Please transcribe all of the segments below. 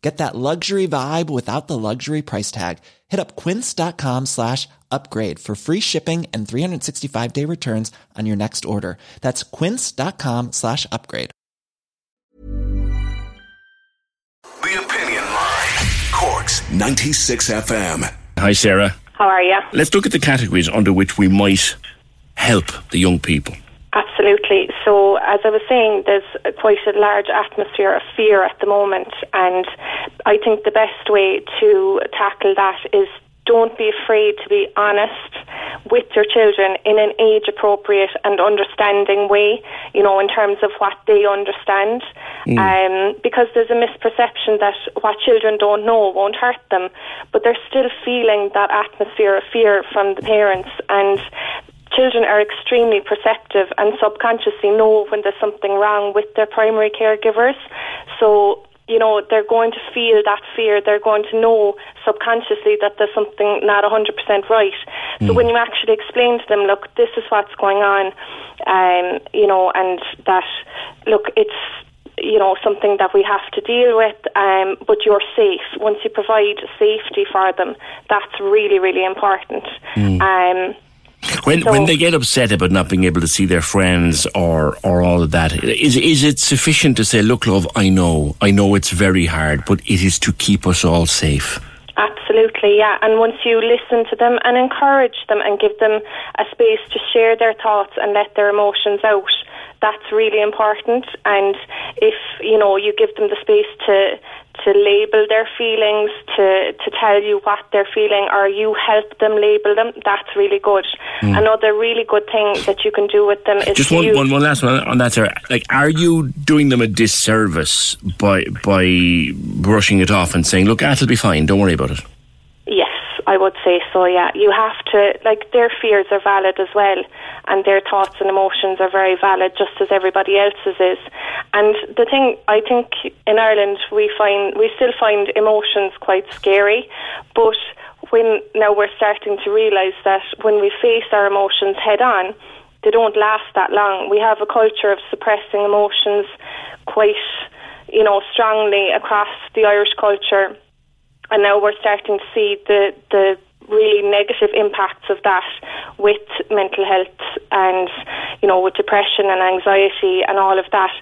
Get that luxury vibe without the luxury price tag. Hit up quince.com slash upgrade for free shipping and 365 day returns on your next order. That's quince.com slash upgrade. The Opinion Line. Cork's 96 FM. Hi, Sarah. How are you? Let's look at the categories under which we might help the young people. Absolutely. So, as I was saying, there's quite a large atmosphere of fear at the moment, and I think the best way to tackle that is don't be afraid to be honest with your children in an age appropriate and understanding way, you know, in terms of what they understand. Mm. Um, because there's a misperception that what children don't know won't hurt them, but they're still feeling that atmosphere of fear from the parents and children are extremely perceptive and subconsciously know when there's something wrong with their primary caregivers. So you know, they're going to feel that fear. They're going to know subconsciously that there's something not 100% right. So mm. when you actually explain to them, look, this is what's going on, um, you know, and that, look, it's, you know, something that we have to deal with, um, but you're safe. Once you provide safety for them, that's really, really important. Mm. Um, when so, when they get upset about not being able to see their friends or or all of that, is is it sufficient to say, "Look, love, I know, I know it's very hard, but it is to keep us all safe." Absolutely, yeah. And once you listen to them and encourage them and give them a space to share their thoughts and let their emotions out, that's really important. And if you know you give them the space to to label their feelings, to, to tell you what they're feeling, or you help them label them, that's really good. Mm. Another really good thing that you can do with them is just one, one, one last one on that, sir. Like, are you doing them a disservice by by brushing it off and saying, "Look, that'll be fine. Don't worry about it." I would say so. Yeah, you have to like their fears are valid as well, and their thoughts and emotions are very valid, just as everybody else's is. And the thing I think in Ireland we find we still find emotions quite scary, but when now we're starting to realise that when we face our emotions head on, they don't last that long. We have a culture of suppressing emotions quite, you know, strongly across the Irish culture and now we're starting to see the the really negative impacts of that with mental health and you know with depression and anxiety and all of that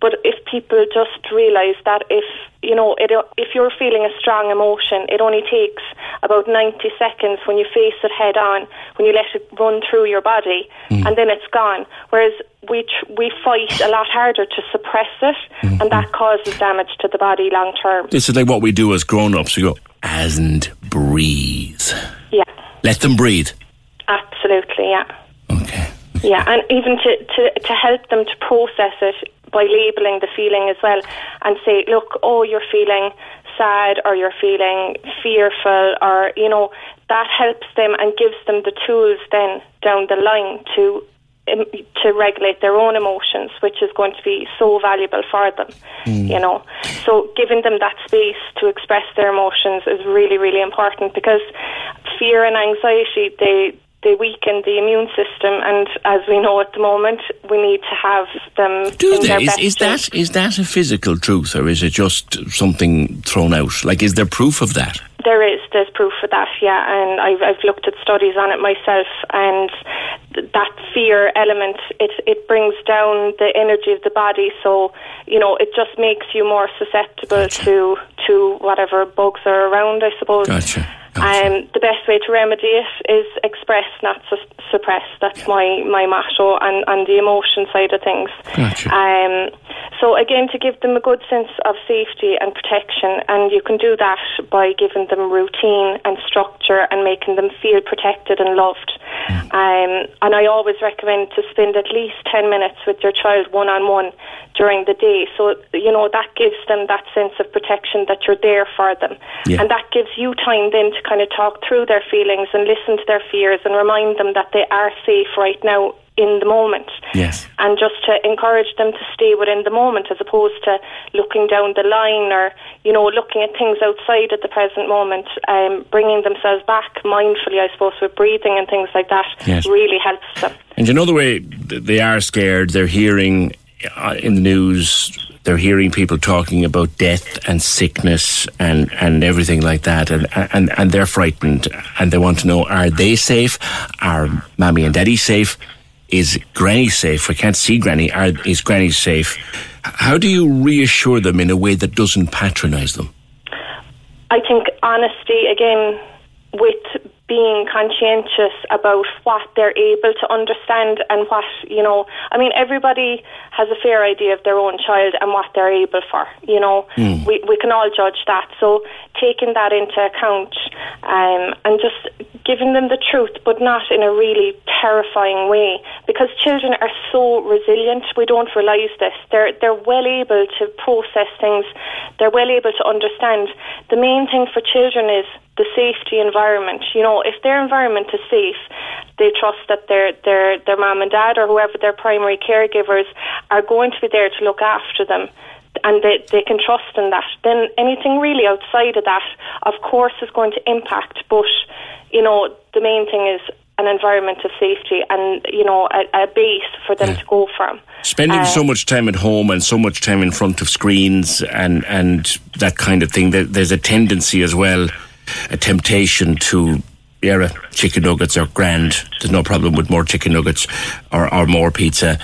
but if people just realize that if you know it, if you're feeling a strong emotion it only takes about 90 seconds when you face it head on when you let it run through your body mm. and then it's gone whereas we tr- we fight a lot harder to suppress it mm-hmm. and that causes damage to the body long term this is like what we do as grown-ups we go and breathe. Yeah. Let them breathe. Absolutely, yeah. Okay. Yeah, and even to, to, to help them to process it by labelling the feeling as well and say, look, oh, you're feeling sad or you're feeling fearful or, you know, that helps them and gives them the tools then down the line to to regulate their own emotions, which is going to be so valuable for them, mm. you know. So giving them that space to express their emotions is really, really important because fear and anxiety, they they weaken the immune system, and as we know at the moment, we need to have them. Do they? Is, is that is that a physical truth, or is it just something thrown out? Like, is there proof of that? There is. There's proof for that, yeah, and I've, I've looked at studies on it myself, and that fear element it it brings down the energy of the body, so you know it just makes you more susceptible gotcha. to to whatever bugs are around, I suppose. Gotcha. Um, the best way to remedy it is express, not su- suppress. That's my, my motto on, on the emotion side of things. Gotcha. Um, so again, to give them a good sense of safety and protection, and you can do that by giving them routine and structure and making them feel protected and loved. Um, and I always recommend to spend at least 10 minutes with your child one on one during the day. So, you know, that gives them that sense of protection that you're there for them. Yeah. And that gives you time then to kind of talk through their feelings and listen to their fears and remind them that they are safe right now in the moment. Yes. And just to encourage them to stay within the moment as opposed to looking down the line or, you know, looking at things outside at the present moment, um, bringing themselves back mindfully, I suppose, with breathing and things like that Yes. really helps them. And you know the way they are scared. They're hearing uh, in the news. They're hearing people talking about death and sickness and, and everything like that, and, and and they're frightened and they want to know: Are they safe? Are Mammy and Daddy safe? Is Granny safe? We can't see Granny. Are, is Granny safe? How do you reassure them in a way that doesn't patronise them? I think honesty again with being conscientious about what they're able to understand and what you know I mean everybody has a fair idea of their own child and what they're able for you know. We, we can all judge that. So taking that into account um, and just giving them the truth but not in a really terrifying way because children are so resilient. We don't realise this. They're they're well able to process things. They're well able to understand. The main thing for children is the safety environment. You know, if their environment is safe, they trust that their their their mom and dad or whoever their primary caregivers are going to be there to look after them. And they, they can trust in that. Then anything really outside of that, of course, is going to impact. But, you know, the main thing is an environment of safety and, you know, a, a base for them to go from. Spending Uh, so much time at home and so much time in front of screens and, and that kind of thing, there, there's a tendency as well, a temptation to, yeah, chicken nuggets are grand. There's no problem with more chicken nuggets or, or more pizza.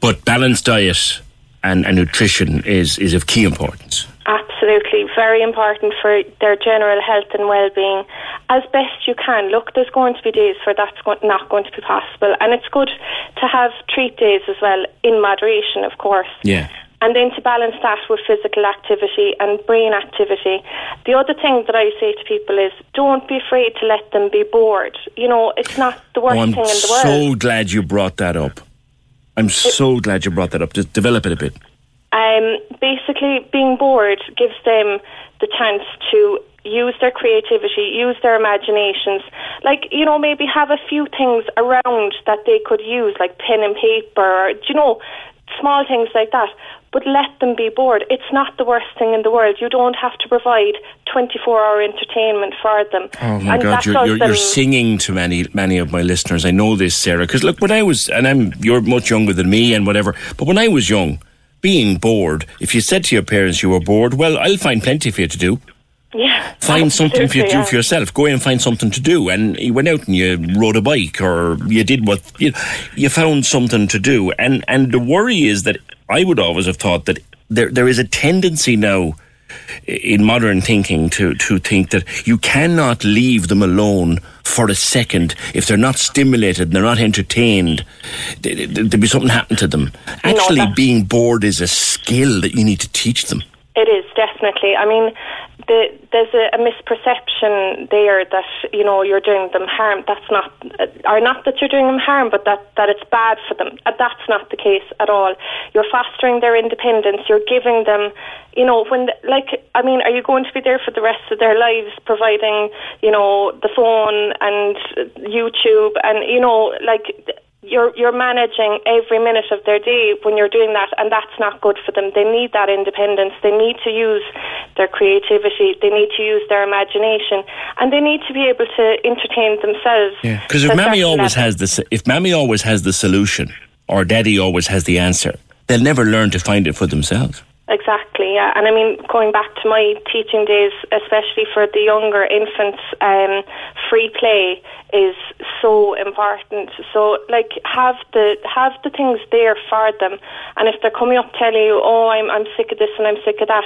But balanced diet and, and nutrition is, is of key importance. Absolutely, very important for their general health and well-being. As best you can. Look, there's going to be days where that's not going to be possible, and it's good to have treat days as well in moderation, of course. Yeah. And then to balance that with physical activity and brain activity. The other thing that I say to people is don't be afraid to let them be bored. You know, it's not the worst Oh, thing in the world. I'm so glad you brought that up. I'm so glad you brought that up. Just develop it a bit. Um, basically, being bored gives them the chance to use their creativity, use their imaginations. Like, you know, maybe have a few things around that they could use, like pen and paper, or, do you know, small things like that. But let them be bored. It's not the worst thing in the world. You don't have to provide 24 hour entertainment for them. Oh my And God, you're, you're, you're singing to many many of my listeners. I know this, Sarah, because look, when I was, and I'm you're much younger than me and whatever, but when I was young, being bored, if you said to your parents you were bored, well, I'll find plenty for you to do. Yeah. Find something for you to do for yourself. Go in and find something to do. And you went out and you rode a bike or you did what you, you found something to do. And and the worry is that I would always have thought that there there is a tendency now in modern thinking to, to think that you cannot leave them alone for a second if they're not stimulated, they're not entertained, th- th- there'd be something happen to them. Actually, that- being bored is a skill that you need to teach them. It is definitely. I mean, the, there's a, a misperception there that you know you're doing them harm. That's not, or not that you're doing them harm, but that that it's bad for them. That's not the case at all. You're fostering their independence. You're giving them, you know, when like I mean, are you going to be there for the rest of their lives, providing you know the phone and YouTube and you know like you're you're managing every minute of their day when you're doing that, and that's not good for them. They need that independence. They need to use their creativity. They need to use their imagination, and they need to be able to entertain themselves. Because to if a mammy always level. has the if mammy always has the solution, or daddy always has the answer, they'll never learn to find it for themselves. Exactly, yeah. And I mean, going back to my teaching days, especially for the younger infants, um, free play is so important. So, like, have the have the things there for them. And if they're coming up telling you, "Oh, I'm I'm sick of this and I'm sick of that,"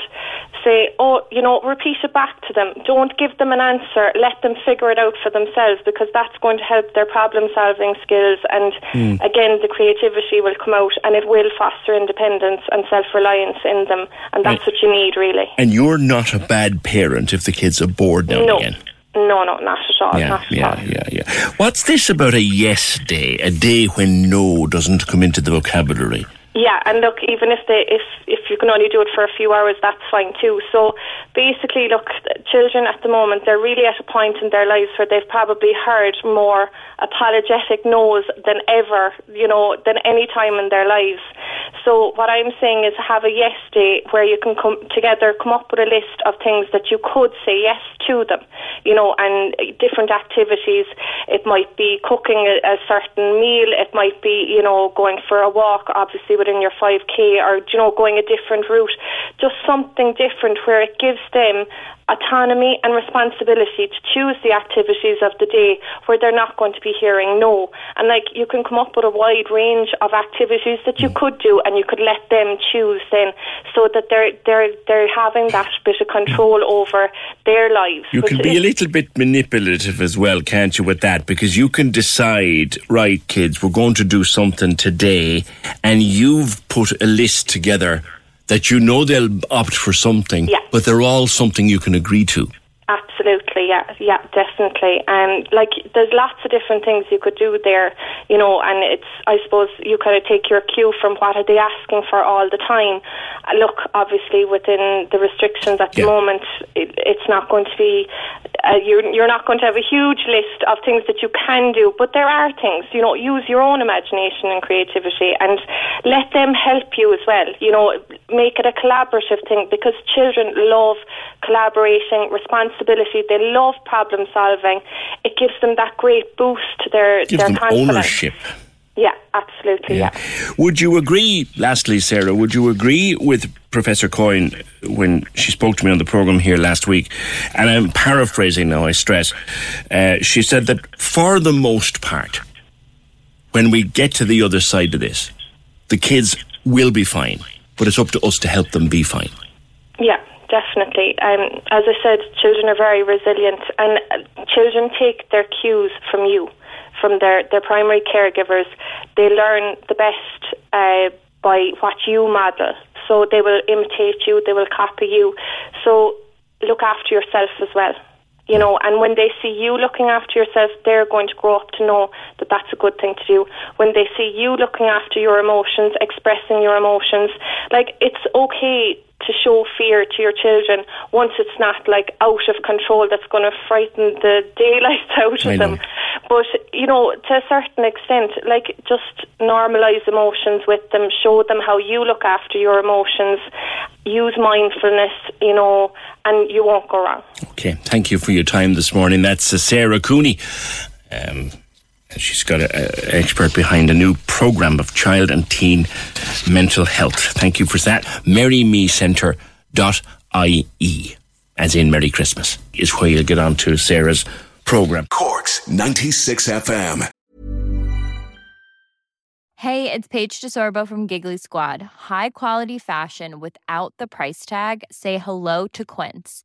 say, "Oh, you know, repeat it back to them. Don't give them an answer. Let them figure it out for themselves because that's going to help their problem solving skills. And mm. again, the creativity will come out, and it will foster independence and self reliance in them, and that's what you need, really. And you're not a bad parent if the kids are bored now no. and again. No, no, not at all. Yeah, not at yeah, all. yeah, yeah. What's this about a yes day? A day when no doesn't come into the vocabulary? Yeah, and look, even if they if if you can only do it for a few hours, that's fine too. So basically, look, children at the moment they're really at a point in their lives where they've probably heard more apologetic no's than ever, you know, than any time in their lives. So what I'm saying is have a yes day where you can come together, come up with a list of things that you could say yes to them, you know, and different activities. It might be cooking a, a certain meal. It might be, you know, going for a walk, obviously within your 5k, or you know, going a different route. Just something different where it gives them autonomy and responsibility to choose the activities of the day where they're not going to be hearing no. And like you can come up with a wide range of activities that you mm. could do and you could let them choose then so that they're they're they're having that bit of control mm. over their lives. You can be a little bit manipulative as well, can't you, with that? Because you can decide, right, kids, we're going to do something today and you've put a list together that you know they'll opt for something, Yeah. but they're all something you can agree to. Absolutely, yeah, yeah, definitely. And like, there's lots of different things you could do there, you know. And it's, I suppose, you kind of take your cue from what are they asking for all the time. Uh, look, obviously, within the restrictions at Yeah. the moment, it, it's not going to be. Uh, you're you're not going to have a huge list of things that you can do, but there are things. You know, use your own imagination and creativity, and let them help you as well. You know, make it a collaborative thing because children love collaborating, responsibility. They love problem solving. It gives them that great boost to their Gives their them confidence. ownership. Yeah, absolutely. Yeah. Would you agree, lastly, Sarah, would you agree with Professor Coyne when she spoke to me on the programme here last week? And I'm paraphrasing now, I stress. Uh, she said that for the most part, when we get to the other side of this, the kids will be fine, but it's up to us to help them be fine. Yeah, definitely. Um, as I said, children are very resilient, and uh, children take their cues from you, from their, their primary caregivers. They learn the best uh, by what you model. So they will imitate you, they will copy you. So look after yourself as well. You know, and when they see you looking after yourself, they're going to grow up to know that that's a good thing to do. When they see you looking after your emotions, expressing your emotions, like it's okay to show fear to your children once it's not like out of control that's going to frighten the daylights out of them. But, you know, to a certain extent, like just normalise emotions with them, show them how you look after your emotions, use mindfulness, you know, and you won't go wrong. Okay, thank you for your time this morning. That's Sarah Cooney. Um, she's got an expert behind a new program of child and teen mental health. Thank you for that. MerryMeCentre.ie, as in Merry Christmas, is where you'll get on to Sarah's program. Cork's 96 FM. Hey, it's Paige DeSorbo from Giggly Squad. High quality fashion without the price tag. Say hello to Quince.